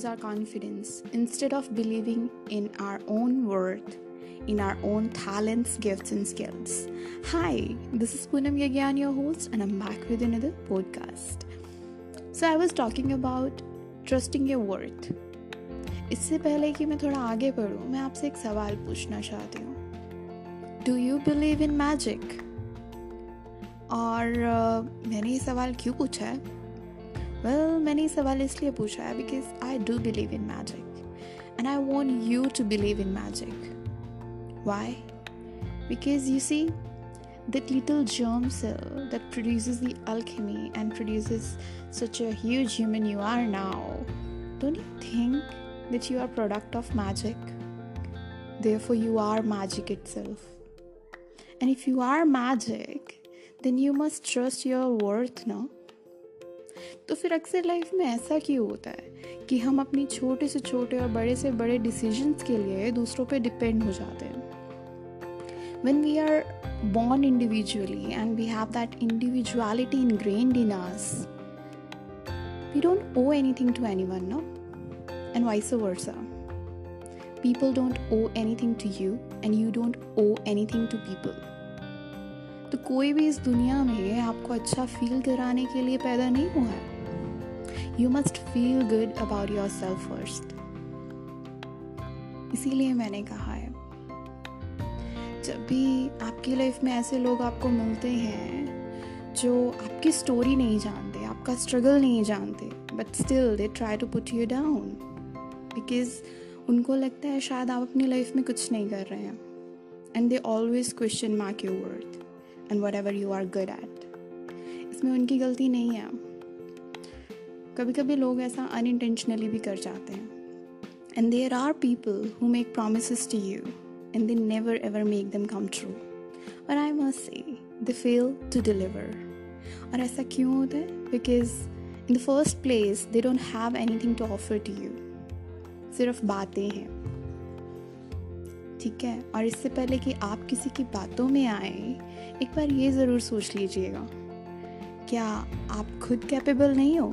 lose our confidence instead of believing in our own worth, in our own talents, gifts, and skills. Hi, this is Poonam Yagyan, your host, and I'm back with another podcast. So, I was talking about trusting your worth. इससे पहले कि मैं थोड़ा आगे बढ़ूँ मैं आपसे एक सवाल पूछना चाहती हूँ do you believe in magic और uh, मैंने ये सवाल क्यों पूछा है well, मैंने ये सवाल इसलिए पूछा है because I do believe in magic and I want you to believe in magic why because you see that little germ cell that produces the alchemy and produces such a huge human you are now don't you think that you are product of magic therefore you are magic itself and if you are magic then you must trust your worth now तो फिर अक्सर life में ऐसा क्यों होता है कि हम अपनी छोटे से छोटे और बड़े से बड़े डिसीजंस के लिए दूसरों पे डिपेंड हो जाते हैं when we are born individually and we have that individuality ingrained in us we don't owe anything to anyone no and vice versa people don't owe anything to you and you don't owe anything to people तो कोई भी इस दुनिया में आपको अच्छा feel कराने के लिए पैदा नहीं हुआ है। You must feel good about yourself first इसीलिए मैंने कहा है, जब भी आपकी लाइफ में ऐसे लोग आपको मिलते हैं जो आपकी स्टोरी नहीं जानते, आपका स्ट्रगल नहीं जानते but still they try to put you down because उनको लगता है शायद आप अपनी लाइफ में कुछ नहीं कर रहे हैं। And they always question mark your worth and whatever you are good at इसमें उनकी गलती नहीं है। कभी कभी लोग ऐसा अनइंटेंशनली भी कर जाते हैं। And there are people who make promise to you and they never ever make them come true और I must say they fail to deliver और ऐसा क्यों होता है? Because in the first place they don't have anything to offer to you सिर्फ़ बातें हैं। ठीक है? और इससे पहले कि आप किसी की बातों में आए, एक बार ये ज़रूर सोच लीजिएगा। क्या आप खुद कैपेबल नहीं हो?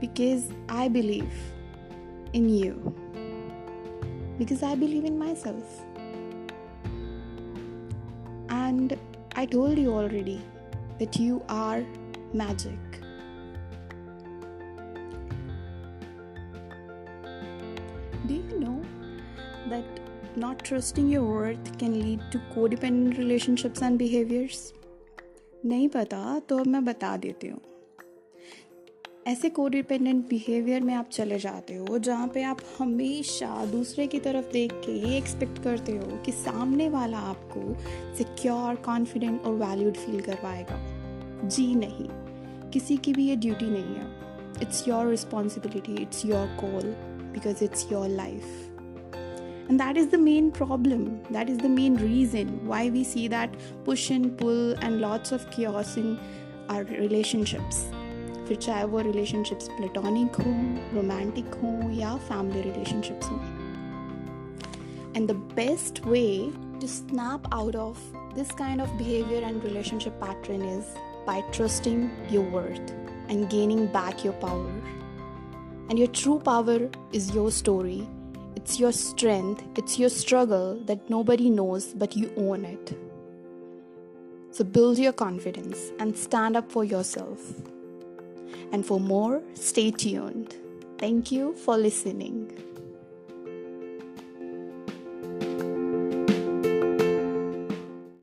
Because I believe in you because I believe in myself and I told you already that you are magic you know that not trusting your worth can lead to codependent relationships and behaviors? नहीं पता तो अब मैं बता देती हूँ। ऐसे codependent behaviour में आप चले जाते हो, जहाँ पे आप हमेशा दूसरे की तरफ़ देख के ये एक्सपेक्ट करते हो कि सामने वाला आपको सिक्योर कॉन्फिडेंट और वैल्यूड फील करवाएगा। जी नहीं, किसी की भी ये ड्यूटी नहीं है। It's your responsibility it's your call because it's your life. And that is the main problem. That is the main reason why we see that push and pull and lots of chaos in our relationships. फिर चाहे वो relationships platonic हो romantic हो या family relationships हो and the best way to snap out of this kind of behavior and relationship pattern is by trusting your worth and gaining back your power and your true power is your story. It's your strength, it's your struggle that nobody knows, but you own it. So build your confidence and stand up for yourself. And for more, stay tuned. Thank you for listening.